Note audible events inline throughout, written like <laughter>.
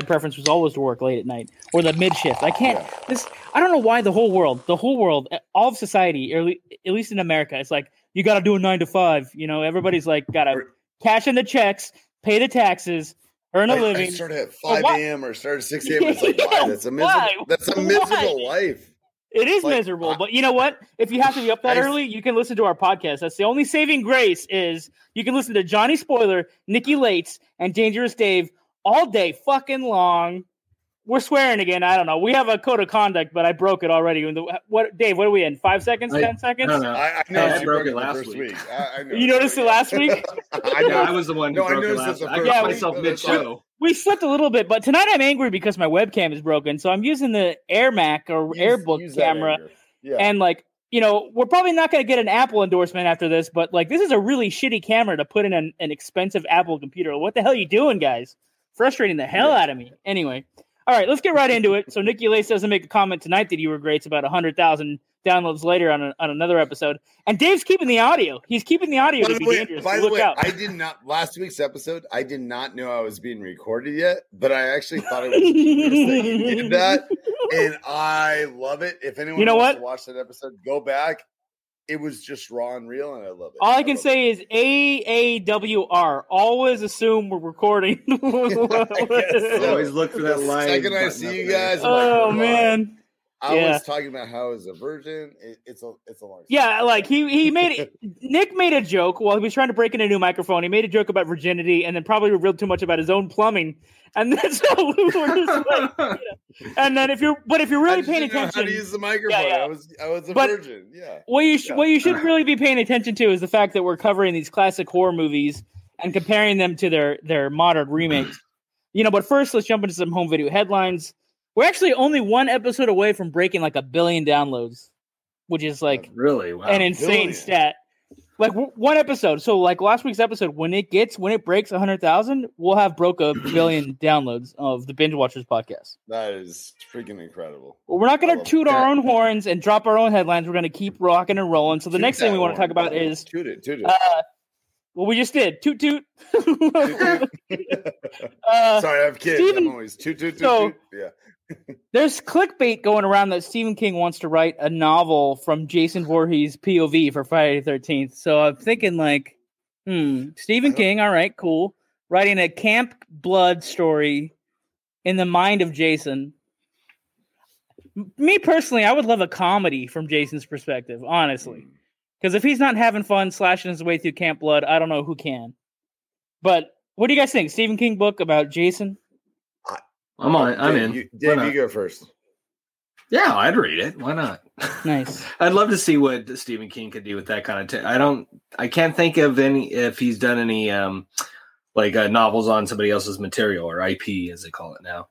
My preference was always to work late at night or the mid shift. I can't. This I don't know why the whole world, the whole world, all of society, or at least in America, it's like you got to do a nine to five. You know, everybody's like got to cash in the checks, pay the taxes, earn a I, living. I started at five a.m. or started at six <laughs> a.m. It's like why? That's a miserable. Why? That's a miserable Why? life. It is Like, miserable, but you know what? If you have to be up that I- early, you can listen to our podcast. That's the only saving grace is you can listen to Johnny Spoiler, Nikki Lates, and Dangerous Dave all day fucking long. We're swearing again. I don't know. We have a code of conduct, but I broke it already. What, Dave? What are we in? Five seconds? I- Ten seconds? I don't know. I, I No, I broke broke it it last week. week. I, I You noticed it last week? <laughs> I, know. I was the one who No, I broke it last. it the I got week. myself Yeah, mid show. We slipped a little bit, but tonight I'm angry because my webcam is broken. So I'm using the Air Mac or AirBook camera. Yeah. and like you know we're probably not going to get an apple endorsement after this but like this is a really shitty camera to put in an, an expensive apple computer what the hell are you doing guys frustrating the hell out of me anyway all right let's get right into it so <laughs> nikki lace doesn't make a comment tonight that you were great it's about 100000 downloads later on, a, on another episode and dave's keeping the audio he's keeping the audio by the way, by so the look way out I did not last week's episode. I did not know I was being recorded yet, but I actually thought it was <laughs> genius that did that, and I love it. If anyone You know wants what? to watch that episode, go back. It was just raw and real, and I love it. all I can love say is AAWR. Always assume we're recording. <laughs> <laughs> guess so. Always look for that line. second I see you guys, I'm oh, like, oh "We're man. I Yeah. was talking about how I was a virgin. It, it's a it's a long. Yeah, like he he made. <laughs> Nick made a joke while he was trying to break in a new microphone. He made a joke about virginity and then probably revealed too much about his own plumbing. And <laughs> then so we were just like, <laughs> and then if you're, but if you're really paying didn't how attention, to use the microphone. yeah. I was I was a But- virgin. Yeah. what you sh- Yeah. what you should really be paying attention to is the fact that we're covering these classic horror movies and comparing them to their their modern remakes. You know, but first let's jump into some home video headlines. We're actually only one episode away from breaking like a billion downloads, which is like Really? Wow. an insane billion. stat. Like w- one episode. So like last week's episode, when it gets when it breaks hundred thousand, we'll have broke a <clears throat> billion downloads of the Binge Watchers podcast. That is freaking incredible. But we're not going to toot that. our own horns and drop our own headlines. We're going to keep rocking and rolling. So the Toot next thing we want to talk about is toot it, toot it. uh, well, we just did toot toot. <laughs> uh, Sorry, I have kids. Steven- I'm always toot toot toot. so- toot. Yeah. <laughs> there's clickbait going around that Stephen King wants to write a novel from Jason Voorhees' POV for Friday the Thirteenth. So I'm thinking like, hmm, Stephen King, all right, cool, writing a camp blood story in the mind of Jason. Me personally, I would love a comedy from Jason's perspective, honestly, because if he's not having fun slashing his way through Camp Blood, I don't know who can. But what do you guys think? Stephen King book about Jason? I'm on. I'm Dave, in. You, Dave, you go first. Yeah, I'd read it. Why not? Nice. <laughs> I'd love to see what Stephen King could do with that kind of. T- I don't. I can't think of any if he's done any um like uh, novels on somebody else's material or IP as they call it now.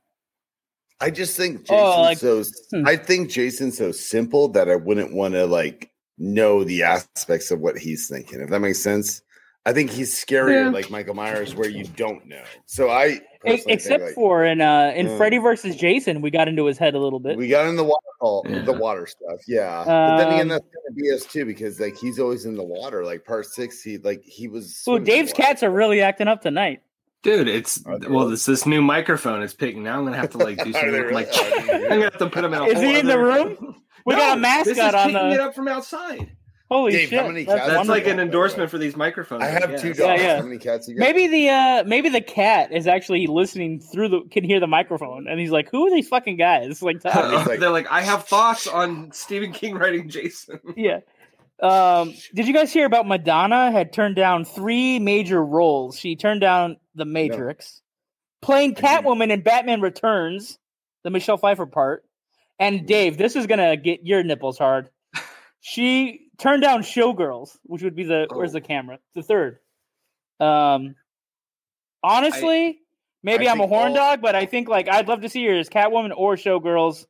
I just think Jason's Oh, like- so. hmm. I think Jason's so simple that I wouldn't want to like know the aspects of what he's thinking. If that makes sense. I think he's scarier, Yeah. like Michael Myers, where you don't know. So I, personally except like, for in uh in Mm. Freddy versus Jason, we got into his head a little bit. we got in the water, hole, Yeah. the water stuff. Yeah, but then again, Um, that's kind of us too because like he's always in the water. Like part six, he like he was. Ooh, swimming in the Dave's cats are really acting up tonight. Dude, it's well, it's this new microphone it's picking. Now I'm gonna have to like do something <laughs> they like I'm gonna have to put him in. Is he in the room? <laughs> We No, got a mascot this is mascot on picking it up from outside. Holy Dave, shit! how many that's cats- That's wonderful. like an endorsement for these microphones. I have guess. two dogs. Yeah, yeah. How many cats you got? Maybe the uh maybe the cat is actually listening through the can hear the microphone and he's like, "Who are these fucking guys?" Like, <laughs> talking? Like- They're like, I have thoughts on Stephen King writing Jason. <laughs> yeah. Um, did you guys hear about Madonna had turned down three major roles? She turned down The Matrix, playing. Catwoman in Batman Returns, the Michelle Pfeiffer part. And Dave, this is gonna get your nipples hard. <laughs> She turned down Showgirls, which would be the where's Oh. the camera? The third. Um, honestly, Maybe I I'm a horn all- dog, but I think like I'd love to see her as Catwoman or Showgirls.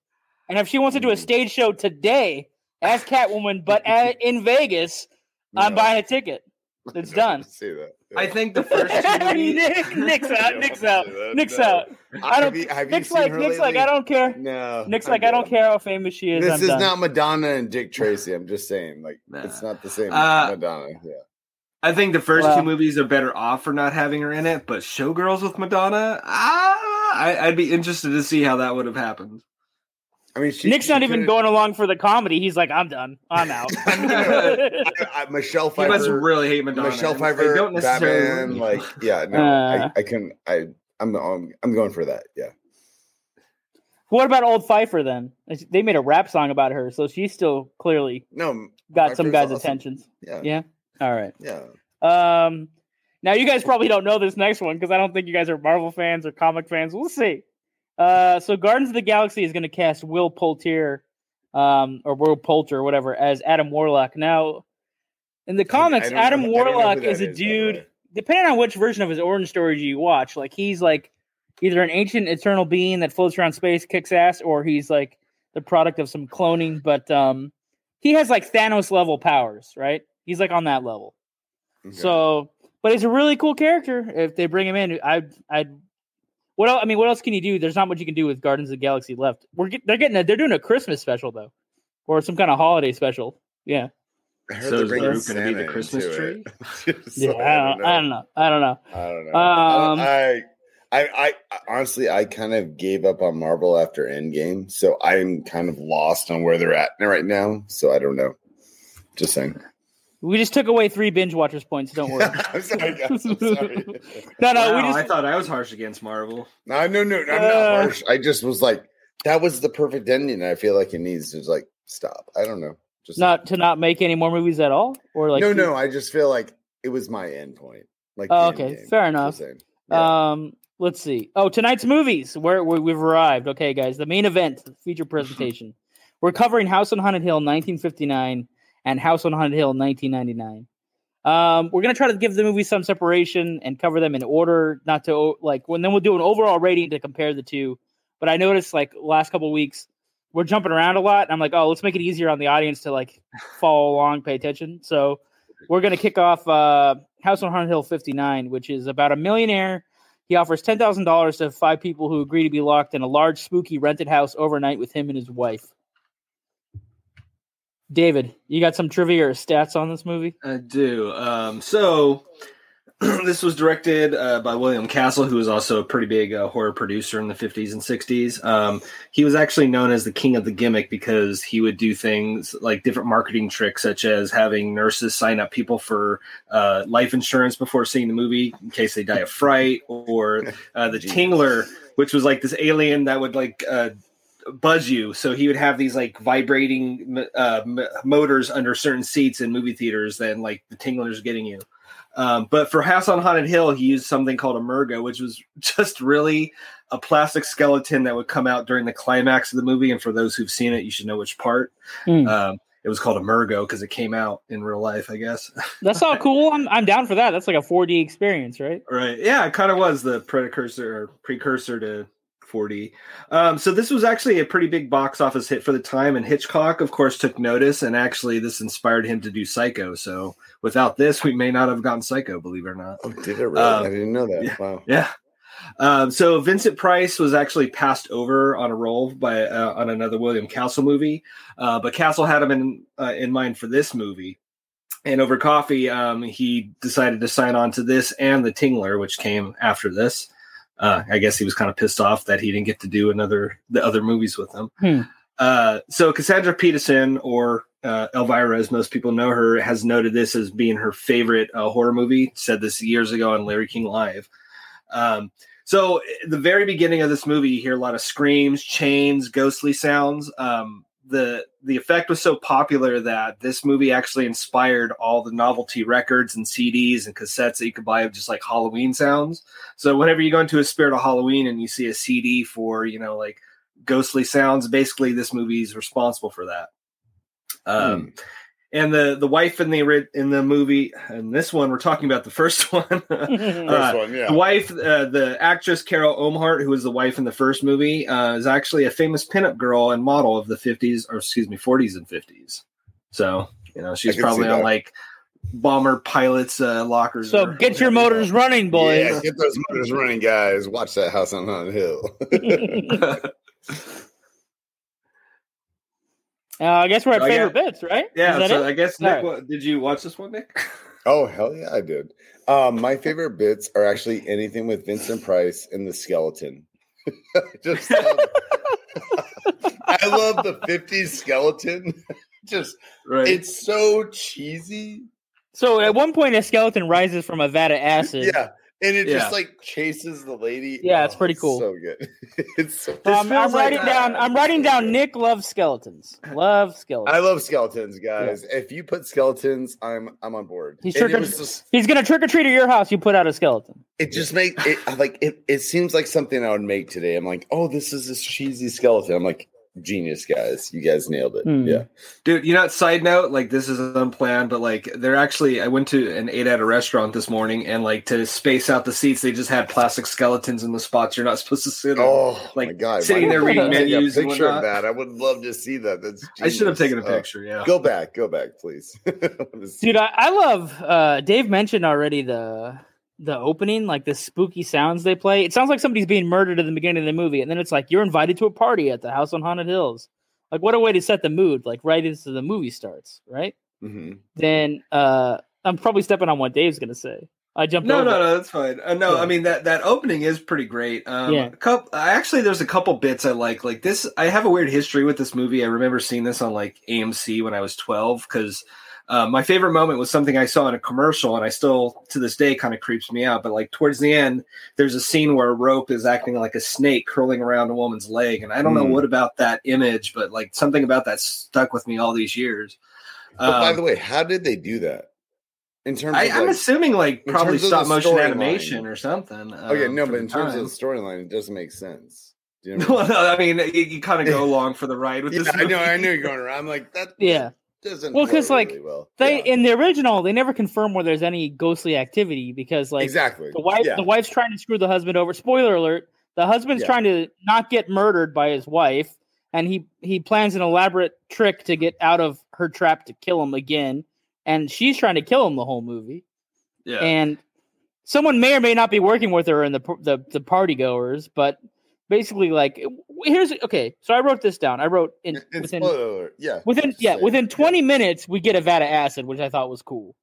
And if she wants to do a Mm. stage show today as Catwoman, but <laughs> at, in Vegas, I'm buying a ticket. <laughs> It's done. See that? I think the first <laughs> two movies, Nick, Nick's out. Yeah, Nick's out. that, Nick's no. out. I don't. Have you, have Nick's seen like. her Nick's like. I don't care. No. Nick's I'm like. I don't care how famous she is. This I'm is done. not Madonna and Dick Tracy. I'm just saying, like, Nah. it's not the same Uh, Madonna. Yeah. I think the first Well- two movies are better off for not having her in it. But Showgirls with Madonna, ah, I, I'd be interested to see how that would have happened. I mean, she, Nick's she not even going along for the comedy. He's like, I'm done. I'm out. <laughs> <laughs> I, I, Michelle He Pfeiffer. must really hate Madonna. Michelle and I Pfeiffer, don't necessarily- Batman. Like, yeah, no, Uh. I, I can. I, I'm, I'm, I'm going for that. Yeah. what about old Pfeiffer then? They made a rap song about her, so she's still clearly No. got some guys' awesome. attentions. Yeah. Yeah. All right. Yeah. Um, now you guys probably don't know this next one because I don't think you guys are Marvel fans or comic fans. We'll see. Uh, so Guardians of the Galaxy is going to cast Will Poulter, um, or Will Poulter, or whatever, as Adam Warlock. Now, in the comics, I don't know- Adam know Warlock is a is, dude. Depending on which version of his origin story you watch, like he's like either an ancient eternal being that floats around space, kicks ass, or he's like the product of some cloning. But um, he has like Thanos level powers, right? He's like on that level. Okay. So, but he's a really cool character. If they bring him in, I, I, what else? I mean, what else can you do? There's not much you can do with Guardians of the Galaxy left. We're get, they're getting a, they're doing a Christmas special though, or some kind of holiday special. Yeah, So they're is bringing Groot gonna be the Christmas tree? it. <laughs> So, yeah. I don't, I don't know. I don't know. I don't know. Um, I, I, I, I honestly, I kind of gave up on Marvel after Endgame, so I'm kind of lost on where they're at right now. So I don't know. Just saying. We just took away three binge watchers points. Don't worry. <laughs> I'm sorry, guys. I'm sorry. <laughs> no, no, Wow, we just I thought I was harsh against Marvel. No, no, no, I'm not Uh, harsh. I just was like, that was the perfect ending. I feel like it needs to like stop. I don't know. Just not to not make any more movies at all, or like no, no. I just feel like it was my end point. Like, Oh, okay, game, fair enough. Yeah. Um, let's see. Oh, tonight's movies. Where we, we've arrived. Okay, guys, the main event, the feature <laughs> presentation. We're covering House on Haunted Hill, 1959, and House on Haunted Hill, 1999. Um, we're gonna try to give the movies some separation and cover them in order, not to like. When then we'll do an overall rating to compare the two. But I noticed like last couple weeks we're jumping around a lot. And I'm like, oh, let's make it easier on the audience to like <laughs> follow along, pay attention. So we're gonna kick off uh, House on Haunted Hill 59, which is about a millionaire. He offers ten thousand dollars to five people who agree to be locked in a large, spooky rented house overnight with him and his wife. David, you got some trivia or stats on this movie? I do. Um, so <clears throat> this was directed uh, by William Castle, who was also a pretty big uh, horror producer in the 50s and 60s. Um, he was actually known as the king of the gimmick because he would do things like different marketing tricks, such as having nurses sign up people for uh, life insurance before seeing the movie in case they die of fright, or <laughs> uh, the Genius. Tingler, which was like this alien that would like. Buzz you so he would have these like vibrating uh, motors under certain seats in movie theaters then like the tingler's getting you um, but for House on Haunted Hill, he used something called Emergo, which was <laughs> just really a plastic skeleton that would come out during the climax of the movie. And for those who've seen it, you should know which part. Hmm. Um, it was called Emergo because it came out in real life, I guess. <laughs> That's all cool. I'm I'm down for that. That's like a 4D experience, right? right? Yeah, it kind of was the precursor or precursor to 4D. Um, so this was actually a pretty big box office hit for the time, and Hitchcock, of course, took notice, and actually this inspired him to do Psycho. So without this, we may not have gotten Psycho, believe it or not. Oh, did it really? um, I didn't know that. yeah. Wow. Yeah. Um, so Vincent Price was actually passed over on a role by uh, on another William Castle movie, uh, but Castle had him in uh, in mind for this movie. And over coffee, um, he decided to sign on to this and the Tingler, which came after this. Uh, I guess he was kind of pissed off that he didn't get to do another the other movies with them. Hmm. Uh, so Cassandra Peterson, or uh, Elvira, as most people know her, has noted this as being her favorite uh, horror movie. Said this years ago on Larry King Live. Um, so at the very beginning of this movie, you hear a lot of screams, chains, ghostly sounds. Um, the the effect was so popular that this movie actually inspired all the novelty records and CDs and cassettes that you could buy of just like Halloween sounds. So whenever you go into a spirit of Halloween and you see a CD for you know like ghostly sounds, basically this movie is responsible for that. Um, and the the wife in the in the movie and this one we're talking about the first <laughs> one. <laughs> First Uh, one, yeah. The wife, uh, the actress Carol Ohmart, who was the wife in the first movie, uh, is actually a famous pinup girl and model of the 50s, or excuse me, 40s and 50s. So, you know, she's probably see on like bomber pilots' uh, lockers. so get your motors running, boys. Yeah, get those motors running, guys. Watch that house on Haunted Hill. <laughs> Uh, I guess we're at So I favorite bits, right? yeah, Is so it? I guess, Nick, All right. what, did you watch this one, Nick? <laughs> oh hell yeah, I did. Um, my favorite bits are actually anything with Vincent Price and the skeleton. <laughs> Just <laughs> love, I love the 50s skeleton. Just Right. it's so cheesy. So at one point, a skeleton rises from a vat of acid. Yeah. And it Yeah. just like chases the lady. Yeah, it's pretty cool. So good. <laughs> it's so Um, I'm feels like, writing down. I'm writing down. Nick loves skeletons. Love skeletons. I love skeletons, guys. If you put skeletons, I'm I'm on board. He's And trick or- just He's gonna trick or treat at your house. You put out a skeleton. it just make it like it, it seems like something I would make today. I'm like, oh, this is this cheesy skeleton. I'm like, genius, guys. You guys nailed it. Hmm. Yeah. Dude, you know, side note, like this is unplanned, but like they're actually, I went to and ate at a restaurant this morning, and like to space out the seats, they just had plastic skeletons in the spots you're not <laughs> supposed to sit on. Oh Like, my god. sitting Why there reading menus A and picture of that. I would love to see that. That's I should have taken a picture. Yeah. go back, go back, please. <laughs> I wanna see- Dude, I, I love. Uh, Dave mentioned already the the opening, like the spooky sounds they play. It sounds like somebody's being murdered at the beginning of the movie, and then it's like you're invited to a party at the house on Haunted Hills. Like, what a way to set the mood! Like right as the movie starts, right? Mhm. Then uh, I'm probably stepping on what Dave's gonna say. I jumped. No, over. no, no, that's fine. Uh, no, Yeah. I mean that that opening is pretty great. Um, Yeah. a couple, actually, there's a couple bits I like. Like this, I have a weird history with this movie. I remember seeing this on like AMC when I was 12 because uh, my favorite moment was something I saw in a commercial, and I still to this day kind of creeps me out. But like towards the end, there's a scene where a rope is acting like a snake curling around a woman's leg, and I don't know Hmm. what about that image, but like something about that stuck with me all these years. But by Um, the way, how did they do that? In terms I, of I'm like, assuming like probably stop motion storyline. animation or something. okay, um, no, but in terms time. of the storyline, it doesn't make sense. Do you know I <laughs> mean? well, I mean, you, you kind of go <laughs> along for the ride with Yeah, this. I know, I movie. knew you're going around. I'm like that. <laughs> Yeah. Doesn't. Well, 'cause, flow like, really well. They Yeah, in the original, they never confirm where there's any ghostly activity because like exactly the wife Yeah. the wife's trying to screw the husband over. Spoiler alert: the husband's Yeah. trying to not get murdered by his wife, and he he plans an elaborate trick to get out of her trap to kill him again. And she's trying to kill him the whole movie. Yeah. And someone may or may not be working with her in the the, the party goers, but basically, like here's okay. So I wrote this down. I wrote in And within spoiler yeah. within yeah say within it. 20 minutes we get a vat of acid, which I thought was cool.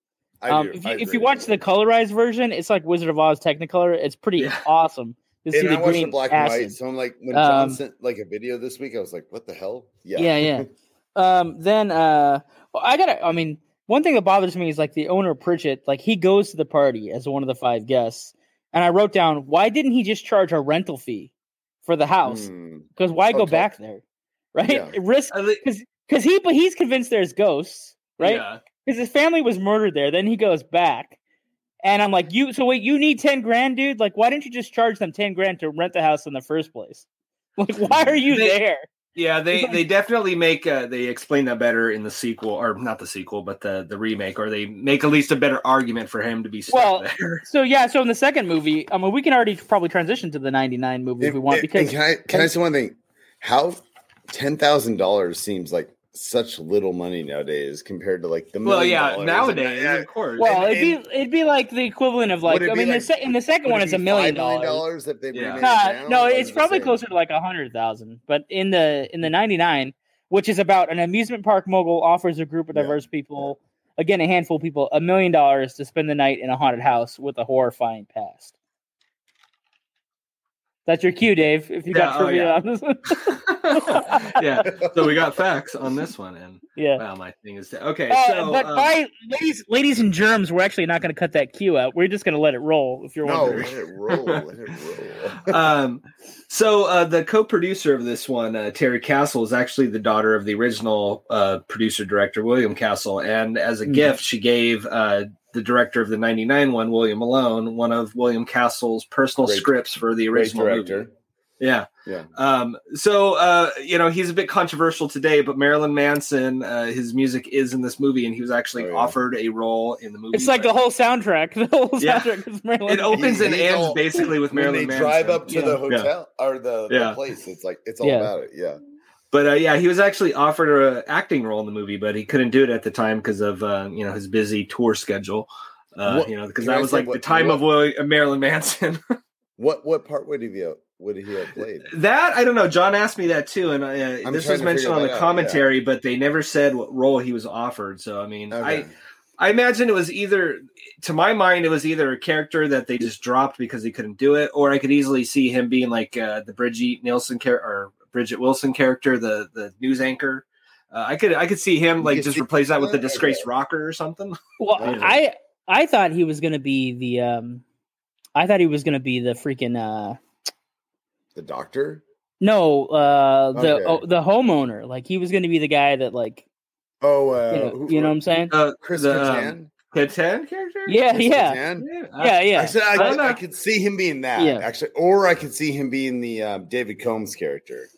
I Um, do, if I you, if you watch the colorized version, it's like Wizard of Oz Technicolor. It's pretty Yeah. <laughs> awesome to see and the I watched green the black acid. and white, so I'm like, when Um, John sent like a video this week, I was like, "What the hell?" Yeah, Yeah, yeah. <laughs> um, then uh, I gotta. I mean, one thing that bothers me is like the owner Pritchett. Like he goes to the party as one of the five guests, and I wrote down why didn't he just charge a rental fee for the house? Hmm. Because why go back there, <laughs> right? Yeah. Risk I think- because he but he's convinced there's ghosts, right? Yeah. because his family was murdered there. Then he goes back, and I'm like, you. So wait, you need ten grand, dude? Like, why didn't you just charge them ten grand to rent the house in the first place? Like, why are <laughs> you They- there? Yeah, they they definitely make uh, they explain that better in the sequel, or not the sequel, but the the remake, or they make at least a better argument for him to be stuck Well, there. <laughs> So yeah, so in the second movie, I mean, we can already probably transition to the '99 movie if we want And- because and can I can I say one thing? How ten thousand dollars seems like such little money nowadays compared to like the Well, yeah, dollars. nowadays, Yeah. of course. well, and- it'd be it'd be like the equivalent of like I be mean, the se- in the second one it it's a million $5 million. dollars if they Yeah. remade it Uh, no, it's probably closer to like a hundred thousand. But in the in the '99, which is about an amusement park mogul offers a group of Yeah. diverse people, again a handful of people, a million dollars to spend the night in a haunted house with a horrifying past. That's your cue, Dave. If you got Yeah, oh, trivia yeah. on this, one. <laughs> yeah, so we got facts on this one, and yeah. wow, my thing is okay. Uh, so, but um, by ladies, ladies and germs, we're actually not going to cut that cue out. We're just going to let it roll. If you're No, wondering, let it roll. Let it roll. <laughs> um, so uh, the co-producer of this one, uh, Terry Castle, is actually the daughter of the original uh, producer director William Castle, and as a Mhm. gift, she gave uh, the director of the '99 one, William Malone, one of William Castle's personal Great- scripts for the Great original director. movie. Yeah. Yeah. Um, so uh, you know, he's a bit controversial today, but Marilyn Manson, uh, his music is in this movie, and he was actually Oh, yeah. offered a role in the movie. It's like the whole soundtrack. <laughs> The whole Yeah. soundtrack is Marilyn. it opens and ends all- basically with Marilyn they Manson. drive up to Yeah. the hotel or the, Yeah. the place, it's like it's all Yeah. about it. Yeah. But uh, yeah, he was actually offered an acting role in the movie, but he couldn't do it at the time because of uh, you know his busy tour schedule. Uh, What- you know, because that was like the time what- of William, uh, Marilyn Manson. <laughs> What what part would he have would he have played? that I don't know. John asked me that too, and uh, this was mentioned on the out, commentary, but they never said what role he was offered. So I mean, I I imagine it was either, to my mind, it was either a character that they just dropped because he couldn't do it, or I could easily see him being like uh, the Bridget Nielsen character or Bridgette Wilson character, the the news anchor. Uh, I could I could see him like just replace that with the disgraced rocker or something. <laughs> well, Yeah. I I thought he was gonna be the um, I thought he was gonna be the freaking uh, the doctor? no, uh, the Okay. oh, the homeowner. Like he was gonna be the guy that like Oh, uh, you know, who- you know what I'm saying? Uh, Chris the, um, Kattan? Kattan character. Yeah, Chris yeah, Kattan? yeah, yeah. Actually, I, I don't I, could see him being that Yeah. actually, or I could see him being the um, David Combs character.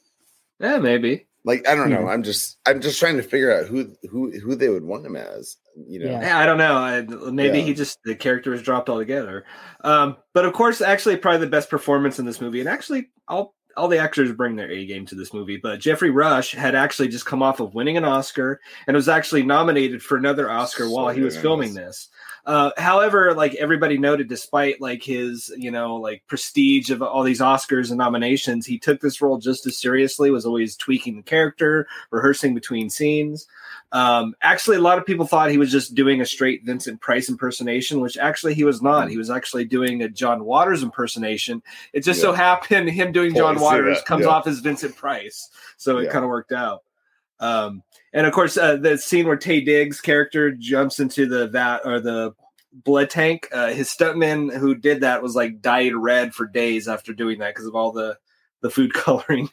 Yeah, maybe. Like I don't know. I'm just I'm just trying to figure out who who who they would want him as. You know. Yeah. Yeah, I don't know. I, maybe Yeah. he just the character was dropped altogether. Um, but of course, actually, probably the best performance in this movie, and actually, all all the actors bring their A game to this movie. But Geoffrey Rush had actually just come off of winning an Oscar and was actually nominated for another Oscar So while he was nice. filming this. Uh, however, like everybody noted, despite like his you know like prestige of all these Oscars and nominations, he took this role just as seriously. Was always tweaking the character, rehearsing between scenes. Um, actually, a lot of people thought he was just doing a straight Vincent Price impersonation, which actually he was not. He was actually doing a John Waters impersonation. It just so happened him doing John Waters comes yeah. off as Vincent Price, so it Yeah. kind of worked out. Um, and of course, uh, the scene where Taye Diggs' character jumps into the vat or the blood tank, uh, his stuntman who did that was like dyed red for days after doing that because of all the the food <laughs> coloring.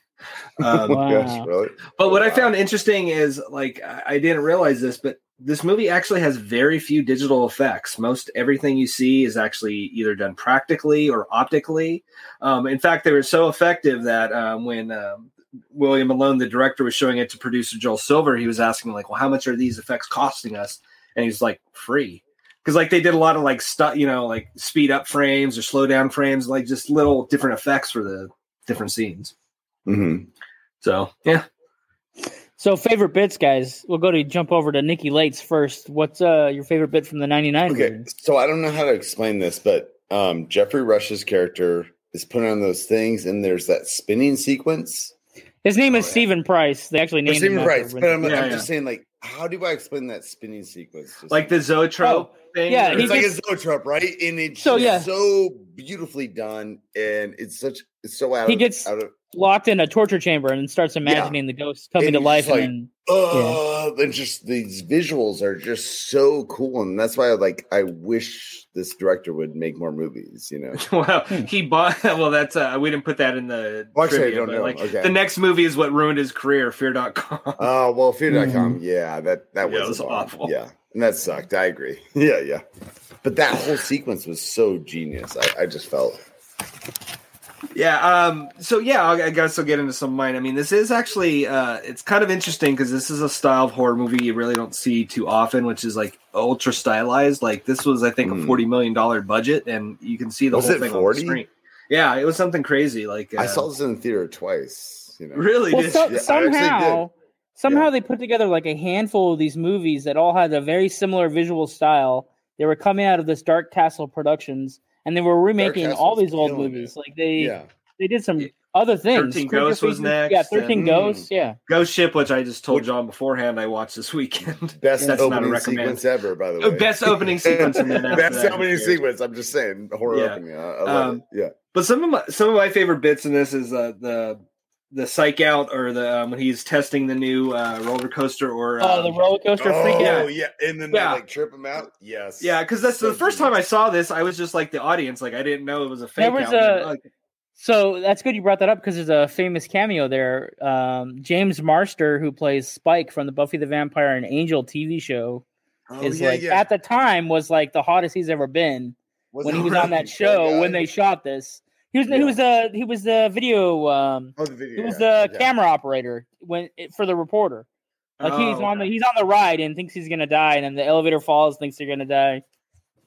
Um, my gosh, Wow. really? but what I found interesting is like I I didn't realize this, but this movie actually has very few digital effects. Most everything you see is actually either done practically or optically. Um, in fact, they were so effective that um, when um, William Malone, the director, was showing it to producer Joel Silver, he was asking like, "Well, how much are these effects costing us?" And he's like, "Free." Because like they did a lot of like stuff, you know, like speed up frames or slow down frames, like just little different effects for the different scenes. Mhm. So yeah, So favorite bits, guys. We'll go to jump over to Nikki Lates first. What's uh your favorite bit from the '99 Okay, movie? so I don't know how to explain this, but um, Geoffrey Rush's character is putting on those things, and there's that spinning sequence. His name Oh, is yeah. Steven Price. They actually Or named Stephen him Price, but I'm, Yeah, I'm yeah. just saying, like, how do I explain that spinning sequence? Just like the zoetrope oh, thing. yeah, or- it's like gets- a zoetrope, right? And it's So, so yeah. so beautifully done, and it's such it's so out. He of, gets- out of locked in a torture chamber and starts imagining the ghosts coming And to life. like- and oh, and just these visuals are just so cool, and that's why like I wish this director would make more movies. You know, <laughs> Well, Hmm. he bought. <laughs> Well, that's uh, we didn't put that in the Well, actually, I don't know. like Okay. the next movie is what ruined his career. Fear.com. Oh well, <laughs> Fear.com. Mhm. Yeah, that that Yeah, was, was awful. Yeah, and that sucked. I agree. Yeah, yeah. But that whole sequence was so genius. I, I just felt. Yeah. Um. So yeah, I'll, guess I'll get into some of mine. I mean, this is actually uh, it's kind of interesting because this is a style of horror movie you really don't see too often, which is like ultra stylized. Like this was, I think, a Mm. forty million dollar budget, and you can see the Was whole thing 40? on the screen. Yeah, it was something crazy. Like uh, I saw this in the theater twice. You know, Really? well, did so. Yeah, somehow, somehow Yeah. they put together like a handful of these movies that all had a very similar visual style. They were coming out of this Dark Castle Productions, and they were remaking all these old movies. it. Like they, yeah. they did some Yeah. other things. 13 Creature Ghosts was Features- next, Yeah, Thirteen and- Ghosts. Yeah, Ghost Ship, which I just told John beforehand, I watched this weekend. <laughs> Best That's not a opening recommend. sequence ever, by the Oh, way. best opening sequence, and then after best that, opening sequence. I'm just saying, horror Yeah. opening. I, I love Um, it. Yeah. But some of my some of my favorite bits in this is uh, the the psych out or the um, when he's testing the new uh, roller coaster or oh, the um, roller coaster freak yeah. Oh yeah, and then Yeah. they like trip him out. Yes. yeah, because that's So the first time I saw this. I was just like the audience, like I didn't know it was a fake. There was out, a- Like, So that's good you brought that up because there's a famous cameo there. Um, James Marsters, who plays Spike from the Buffy the Vampire and Angel TV show, Oh, is yeah, like yeah. at the time was like the hottest he's ever been Was when he was on that <laughs> show That when they shot this. He was he was the he was the video um Oh, the video. he was yeah, the okay. camera operator when for the reporter. Like he's Oh, on the he's on the ride and thinks he's gonna die, and then the elevator falls, thinks they're gonna die,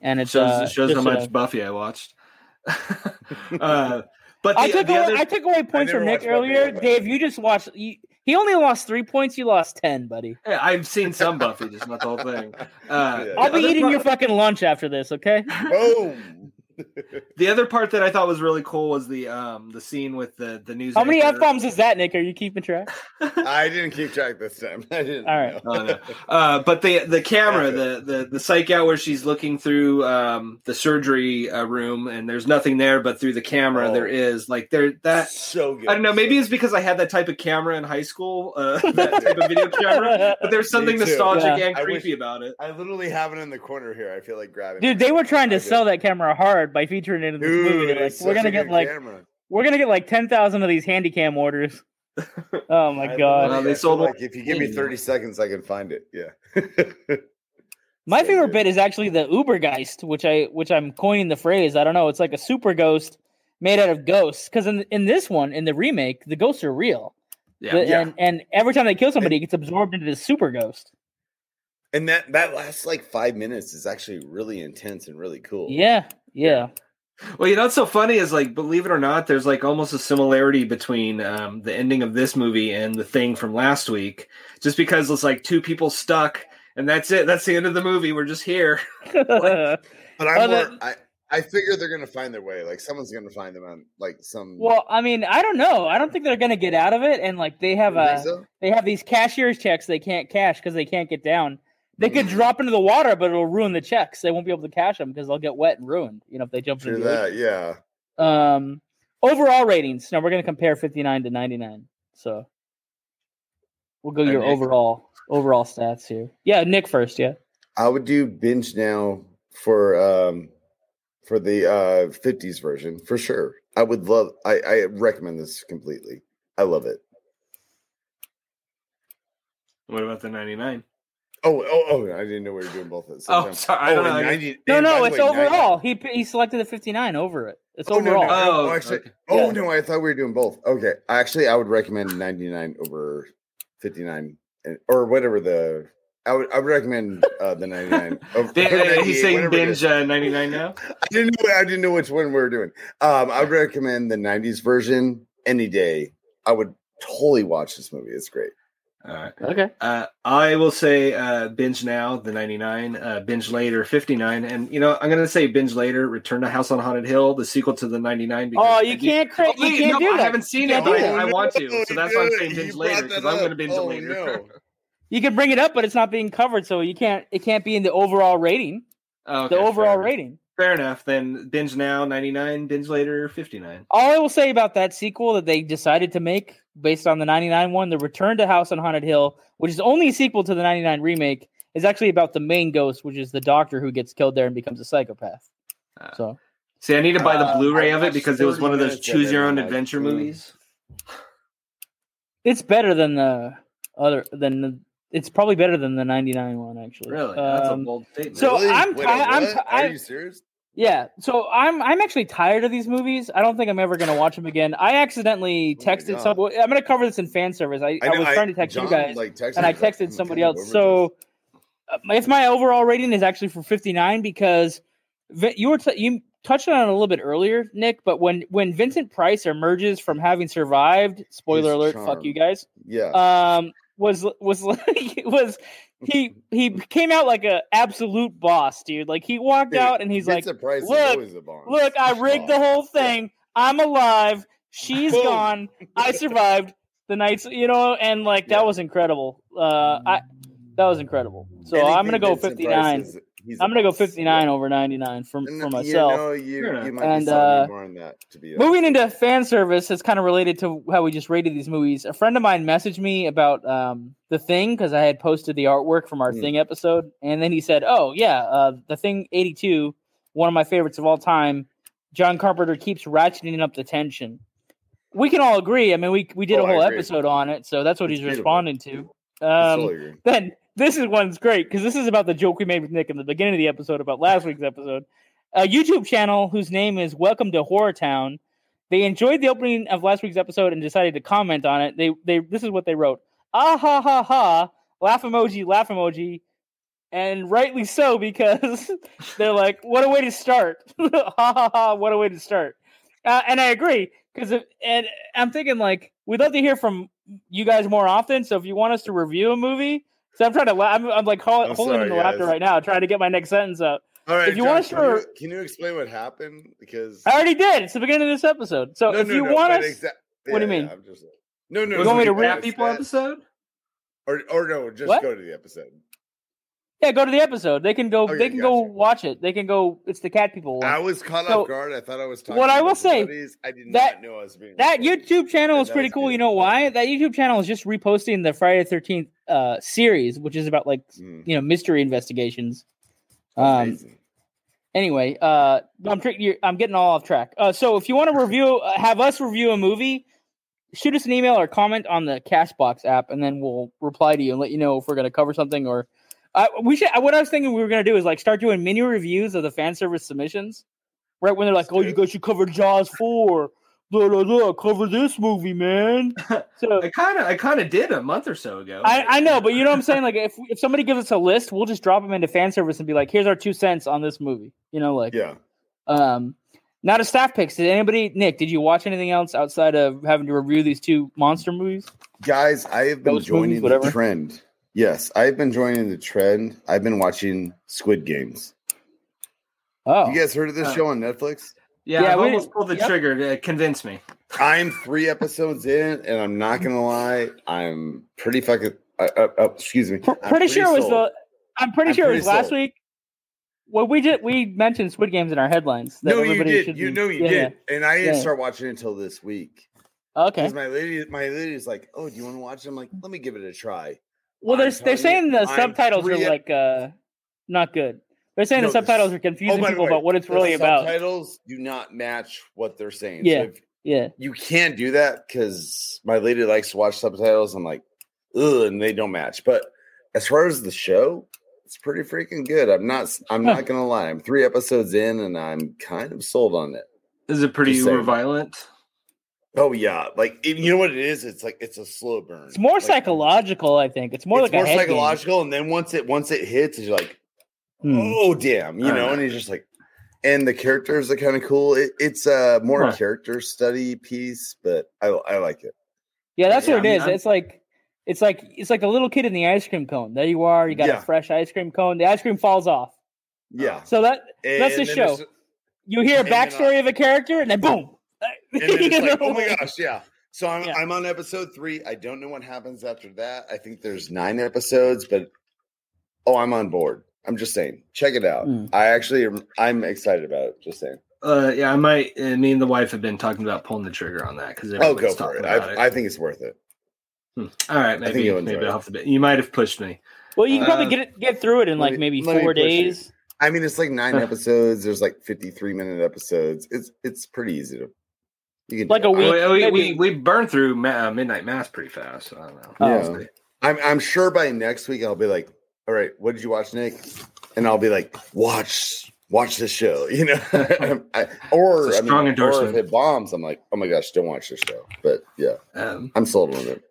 and it shows uh, shows how much uh, Buffy I watched. <laughs> uh, <laughs> but the, I took the away other, I took away points from Nick watched Buffy, earlier. Dave, you just watched. You, he only lost three points. You lost ten, buddy. Yeah, I've seen some Buffy, just not the whole thing. <laughs> Uh, Yeah. I'll be eating part- your fucking lunch after this. Okay. Boom. The other part that I thought was really cool was the um the scene with the the news. How many f bombs is that, Nick? Are you keeping track? <laughs> I didn't keep track this time. <laughs> I didn't. All right. Oh, no. Uh, but the the camera, the the the psych out where she's looking through um, the surgery uh, room, and there's nothing there, but through the camera Oh. there is. Like there that so good. I don't know. Maybe it's because I had that type of camera in high school, uh, <laughs> that type of video camera. But there's something nostalgic Yeah. and I wish- creepy about it. I literally have it in the corner here. I feel like grabbing. Dude, it. they were trying to I did. sell that camera hard by featuring it in this movie. Dude, They're like, we're gonna get like camera. we're gonna get like ten thousand of these handycam orders. <laughs> oh my god. Well, literally- they sold like if you give me in. 30 seconds, I can find it. Yeah. <laughs> My So favorite good. bit is actually the Ubergeist, which I which I'm coining the phrase. I don't know. It's like a super ghost made out of ghosts. Because in in this one, in the remake, the ghosts are real. Yeah, The- Yeah. And and every time they kill somebody, it gets absorbed into this super ghost. And that that last like five minutes is actually really intense and really cool. Yeah, yeah. Well, you know what's so funny is like, believe it or not, there's like almost a similarity between um, the ending of this movie and the thing from last week, just because it's like two people stuck, and that's it. That's the end of the movie. We're just here. <laughs> <laughs> But I'm more, that- I I figure they're gonna find their way. Like someone's gonna find them on like some. well, I mean, I don't know. I don't think they're gonna get out of it. And like they have a so? they have these cashier's checks they can't cash because they can't get down. They could drop into the water, but it'll ruin the checks. They won't be able to cash them because they'll get wet and ruined. You know, if they jump True into the ocean. that. Yeah. Um, overall ratings. Now we're going to compare 59 to 99. So we'll go Hey, your Nick. overall overall stats here. Yeah, Nick first. Yeah. I would do binge now for um for the uh 50s version for sure. I would love I, I recommend this completely. I love it. What about the 99? Oh, oh, oh! I didn't know we were doing both at the same Oh, time. sorry, I don't and know. 90 No, no, it's way, 90 overall. He he selected the 59 over it. It's Oh, no, overall. no, Oh, oh, actually, okay. oh Yeah. no! I thought we were doing both. Okay, actually, I would recommend 99 over 59, or whatever the. I would I would recommend uh, the 99. <laughs> over- Dan- over uh, 98, he's saying whatever it is. binge uh, 99 now. <laughs> I didn't know. I didn't know which one we were doing. Um, I would recommend the '90s version any day. I would totally watch this movie. It's great. All right. Okay. Uh, I will say uh, binge now, the 99, uh, binge later, 59. And, you know, I'm going to say binge later, Return to House on Haunted Hill, the sequel to the 99. Oh, you do- can't cra- Oh, you can't no, do I that. haven't seen You it. but. I, I want to. So that's why I'm did saying binge <laughs> later because I'm going to up. binge Oh, later. no. <laughs> You can bring it up, but it's not being covered, so you can't. It can't be in the overall rating. Oh, okay, the overall fair rating. Fair enough. Then binge now, 99, binge later, 59. All I will say about that sequel that they decided to make based on the 99 one, the Return to House on Haunted Hill, which is only a sequel to the 99 remake, is actually about the main ghost, which is the doctor who gets killed there and becomes a psychopath. Ah. So See, I need to buy the Uh, Blu-ray I of it because it was one of those choose your own I'm like, adventure movies. it's better than the other than the, it's probably better than the 99 one actually. Really? That's a Um, bold statement. so- Really? I'm Wait, ti- I'm what? ti- Are you serious? Yeah, so I'm I'm actually tired of these movies. I don't think I'm ever gonna watch them again. I accidentally Oh texted some. I'm gonna cover this in fan service. I, I, know, was trying to text John, you guys, like, texted and I me, like, texted somebody else. over this." So uh, if my overall rating is actually for 59 because you were t- you touched on it a little bit earlier, Nick. But when when Vincent Price emerges from having survived, spoiler His alert, charm. fuck you guys. yeah, Um, was was <laughs> like was he he came out like a absolute boss, dude. Like he walked Dude, out and he's like, Vincent Price is "Look. Look, I rigged the whole thing. I'm alive. She's Boom. gone. I survived the nights, you know, and like that Yeah. was incredible. Uh, I that was incredible. So I'm gonna go Vincent 59. Price is- he's a I'm gonna go 59 Yeah. over 99 for And, for you myself. know, you, Fair you And, uh, me more on that. Moving into fan service is kind of related to how we just rated these movies. A friend of mine messaged me about um, the thing because I had posted the artwork from our Hmm. thing episode, and then he said, "Oh yeah, uh, the thing 82, one of my favorites of all time. John Carpenter keeps ratcheting up the tension." We can all agree. I mean, we we did Oh, a I whole episode on it, so that's what It's he's beautiful. responding to. Um, then this is one's great because this is about the joke we made with Nick in the beginning of the episode about last week's episode. A YouTube channel whose name is Welcome to Horror Town they enjoyed the opening of last week's episode and decided to comment on it. They they this is what they wrote. Ah ha ha ha. Laugh emoji, laugh emoji. And rightly so because <laughs> they're like, what a way to start. <laughs> ha ha ha, what a way to start. Uh, and I agree because and I'm thinking like we'd love to hear from you guys more often. So if you want us to review a movie, so I'm trying to, la- I'm, I'm like call, I'm holding in sorry, the laughter right now, trying to get my next sentence out. All right, If you John, want us can, to- you, can you explain what happened? Because I already did. It's the beginning of this episode. So no, if no, you no, want but us, exa- what do you yeah, mean? I'm just, no, no. You want me to the read Cat people episode? or or no? Just What? go to the episode. Yeah, go to the episode. They can go. Okay, they can go watch it. They can go. It's the cat people. One. I was caught So, off guard. I thought I was talking. what I will say, buddies. I did that- not know I was being That recorded. YouTube channel is pretty cool. good. You know why? That YouTube channel is just reposting the Friday Thirteenth uh, series, which is about like Mm, you know mystery investigations. Um, amazing. anyway, uh, I'm tr- you're, I'm getting all off track. Uh, so if you want to <laughs> review, uh, have us review a movie, shoot us an email or comment on the Castbox app, and then we'll reply to you and let you know if we're going to cover something or. Uh, we should. What I was thinking we were going to do is like start doing mini reviews of the fan service submissions, right? When they're like, "Oh, you guys should cover Jaws four, blah blah blah, cover this movie, man." <laughs> So I kind of, I kind of did a month or so ago. I, I know, but you know what I'm saying? Like, if if somebody gives us a list, we'll just drop them into fan service and be like, "Here's our two cents on this movie." You know, like, Yeah. um, not a staff picks. Did anybody, Nick? Did you watch anything else outside of having to review these two monster movies? Guys, I have been Ghost joining movies, whatever. the trend. Yes, I've been joining the trend. I've been watching Squid Games. Oh, You guys heard of this Uh, show on Netflix? yeah, yeah, I've almost pulled the yep. trigger to convince me. I'm three episodes in, and I'm not gonna lie, I'm pretty fucking. Uh, uh, uh, excuse me. Pr- I'm pretty, sure it was the. I'm pretty I'm sure it pretty was last week. Well, we did. We mentioned Squid Games in our headlines. that No, you everybody did. You be- know you yeah, did, and I didn't Yeah. start watching it until this week. Okay. Because my lady, my lady's like, "Oh, do you want to watch?" it?" I'm like, "Let me give it a try." Well, they're they're telling you, saying the I'm subtitles are three like uh not good. They're saying No, the the subtitles are confusing Oh, people way, about what it's the really about. Subtitles do not match what they're saying. Yeah. So if Yeah. you can't do that because my lady likes to watch subtitles. I'm like, ugh, and they don't match. But as far as the show, it's pretty freaking good. I'm not. I'm Huh. not gonna lie. I'm three episodes in, and I'm kind of sold on it. Is it pretty uber violent? Oh yeah, like you know what it is. It's like it's a slow burn. It's more Like, psychological, I think. It's more it's like more a head game. psychological, and then once it once it hits, you're like, Hmm. oh damn, you know, and he's just like, and the characters are kind of cool. It, it's a more Huh. character study piece, but I I like it. Yeah, that's Yeah, what I mean, is. I'm- It's like it's like it's like the little kid in the ice cream cone. There you are. You got Yeah. a fresh ice cream cone. The ice cream falls off. Yeah, So that that's the show. you hear a And then, uh, backstory of a character, and then boom. <laughs> And then it's like, oh my gosh, yeah. So I'm Yeah. I'm on episode three. I don't know what happens after that. I think there's nine episodes, but oh, I'm on board. I'm just saying, check it out. Mm. I actually am, I'm excited about it. Just saying. Uh, yeah, I might. Uh, me and the wife have been talking about pulling the trigger on that because Oh, go for it. I, I think it's worth it. Hmm. All right, think maybe you'll enjoy maybe it. I'll have to. You might have pushed me. Well, you can probably Uh, get it get through it in like me- maybe me four push you. days. I mean, it's like nine episodes. There's like 53 minute episodes. It's it's pretty easy to. You can Like a week. we, we, we, we burned through ma- uh, Midnight Mass pretty fast. So I don't know. Oh. Yeah. I'm I'm sure by next week I'll be like, all right, what did you watch, Nick? And I'll be like, watch watch this show, <laughs> you know. I, or It's a I mean, strong or if it bombs, I'm like, oh my gosh, don't watch this show. But yeah, Um, I'm sold on it.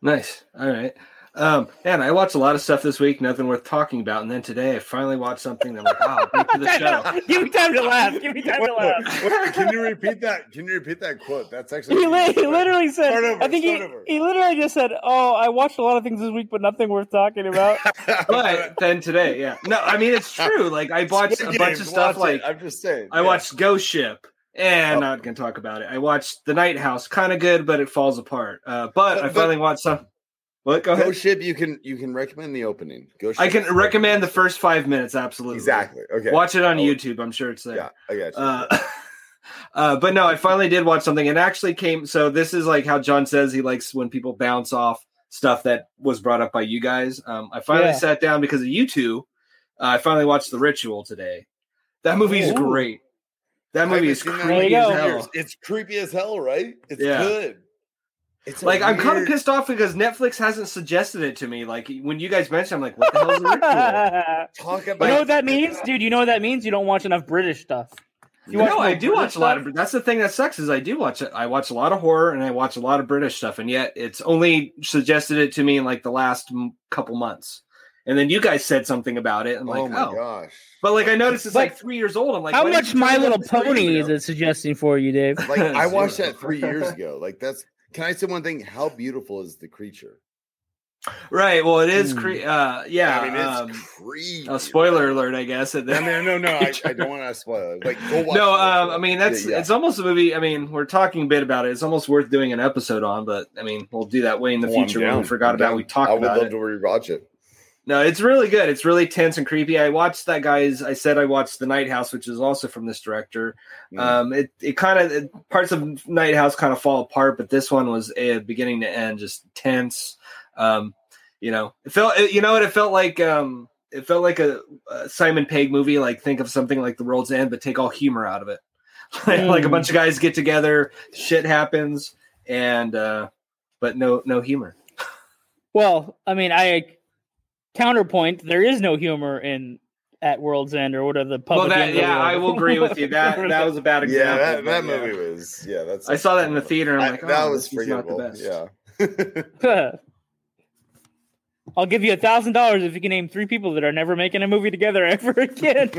nice. All right. Um, man, I watched a lot of stuff this week, nothing worth talking about. And then today I finally watched something that I'm like, wow, back to the <laughs> show. Give me time to laugh. Give me time to laugh. wait, wait, can you repeat that? Can you repeat that quote? That's actually He, li- he literally said, over, I think he, over. he literally just said, Oh, I watched a lot of things this week, but nothing worth talking about. <laughs> But then today, yeah. No, I mean it's true. Like I watched a bunch Games, of stuff like it. I'm just saying. I yeah. watched Ghost Ship, and Oh. not gonna talk about it. I watched The Night House, kind of good, but it falls apart. Uh, but, But- I but- finally watched some. What? Go ahead. Ship. You can you can recommend the opening. Go. I can is recommend the first five minutes. Absolutely. Exactly. Okay. Watch it on Oh, YouTube. I'm sure it's there. Yeah, I got you. Uh, <laughs> uh, but no, I finally did watch something. and actually came. So this is like how John says he likes when people bounce off stuff that was brought up by you guys. Um, I finally Yeah. sat down because of you two. Uh, I finally watched The Ritual today. That movie is Ooh. great. That movie is seen that There you creepy as hell. It's creepy as hell, right? It's Yeah. good. It's a Like I'm kind of pissed off because Netflix hasn't suggested it to me. Like when you guys mentioned, I'm like, what the hell is The Ritual? <laughs> Talk You know what that means, dude? You know what that means? You don't watch enough British stuff. You no, I do British watch a lot of. That's the thing that sucks is I do watch it. I watch a lot of horror and I watch a lot of British stuff, and yet it's only suggested it to me in like the last m- couple months. And then you guys said something about it. I'm oh like, my oh, gosh! but like I noticed it's But like three years old. I'm like, How much My Little this three years Pony is it suggesting for you, Dave? Like I <laughs> watched that three years ago. Like that's. Can I say one thing? How beautiful is the creature? Right. Well, it is. Cre- uh, yeah. I mean, it's um, creepy. a spoiler alert, I guess. and No, no, no, no. I, I don't <laughs> want to spoil it. Like, go watch. no, um, I mean that's Yeah, yeah. it's almost a movie. I mean, we're talking a bit about it. It's almost worth doing an episode on, but I mean, we'll do that way in the Oh, future when we forgot I'm about. down. We talked about it. I would love it. to rewatch it. No, it's really good. It's really tense and creepy. I watched that guy's. I said I watched The Night House, which is also from this director. Mm. Um, it it kind of parts of Night House kind of fall apart, but this one was a beginning to end just tense. Um, you know, it felt. You know what? It felt like. Um, it felt like a, a Simon Pegg movie. Like think of something like The World's End, but take all humor out of it. <laughs> like a bunch of guys get together, shit happens, and uh, but no no humor. <laughs> Well, I mean, I counterpoint. There is no humor in at World's End or whatever the Well, public. that, yeah, I will agree with you. That that <laughs> was a bad example. Yeah, that, that but yeah. movie was. Yeah, that's. I saw that in the theater. I'm I- like, that oh, was this not the forgettable. best. Yeah. <laughs> <laughs> I'll give you a thousand dollars if you can name three people that are never making a movie together ever again.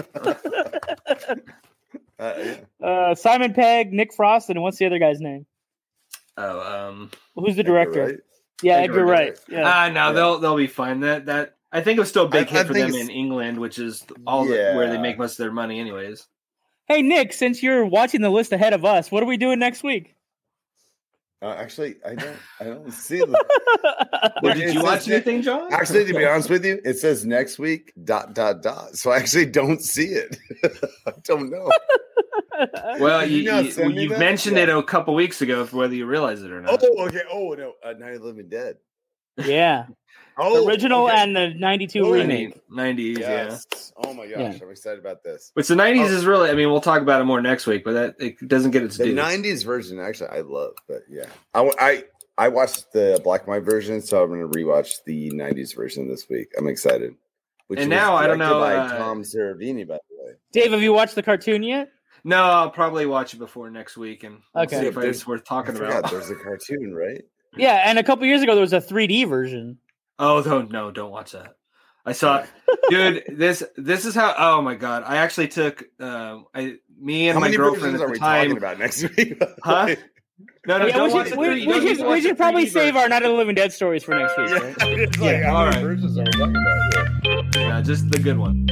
Uh, yeah. uh, Simon Pegg, Nick Frost, and what's the other guy's name? Oh, um, Who's the director? Right? Yeah, Edgar Edgar Wright. Wright. Yeah. ah, no, Yeah. they'll they'll be fine. That that I think it was still a big I- hit I for them in England, which is all the, where they make most of their money, anyways. hey, Nick, since you're watching the list ahead of us, what are we doing next week? Uh, actually, I don't. I don't see the. <laughs> Well, It did you watch ne- anything, John? Actually, to be <laughs> honest with you, it says next week dot dot dot. So I actually don't see it. <laughs> I don't know. well, you, you you, send me you mentioned Yeah. it a couple weeks ago, whether you realize it or not. Oh, okay. Oh no, uh, Night of the Living Dead. yeah, Oh, original okay. and the '92 Oh, remake. nineties, yeah. Oh my gosh, Yeah. I'm excited about this. Which the nineties Oh. is really. I mean, we'll talk about it more next week, but that it doesn't get its The due. '90s version, actually, I love. But yeah, I I I watched the black and white version, so I'm going to rewatch the '90s version this week. I'm excited. Which And now, I don't directed know, By uh, Tom Savini, by the way. Dave, have you watched the cartoon yet? No, I'll probably watch it before next week and we'll Okay. see if it's worth talking forgot about. there's a cartoon, right? Yeah, and a couple years ago there was a 3D version. Oh don't no, don't watch that. I saw <laughs> dude, this this is how oh my god. I actually took um I me and How my many girlfriend versions at are the we time. talking about next <laughs> week? Huh? No, no, yeah, we should, we, we should, we should probably save version. our Night of the Living Dead stories for next <laughs> week. right? it's like, Yeah, how all many right. versions are we about? Yeah. Yeah, just the good one.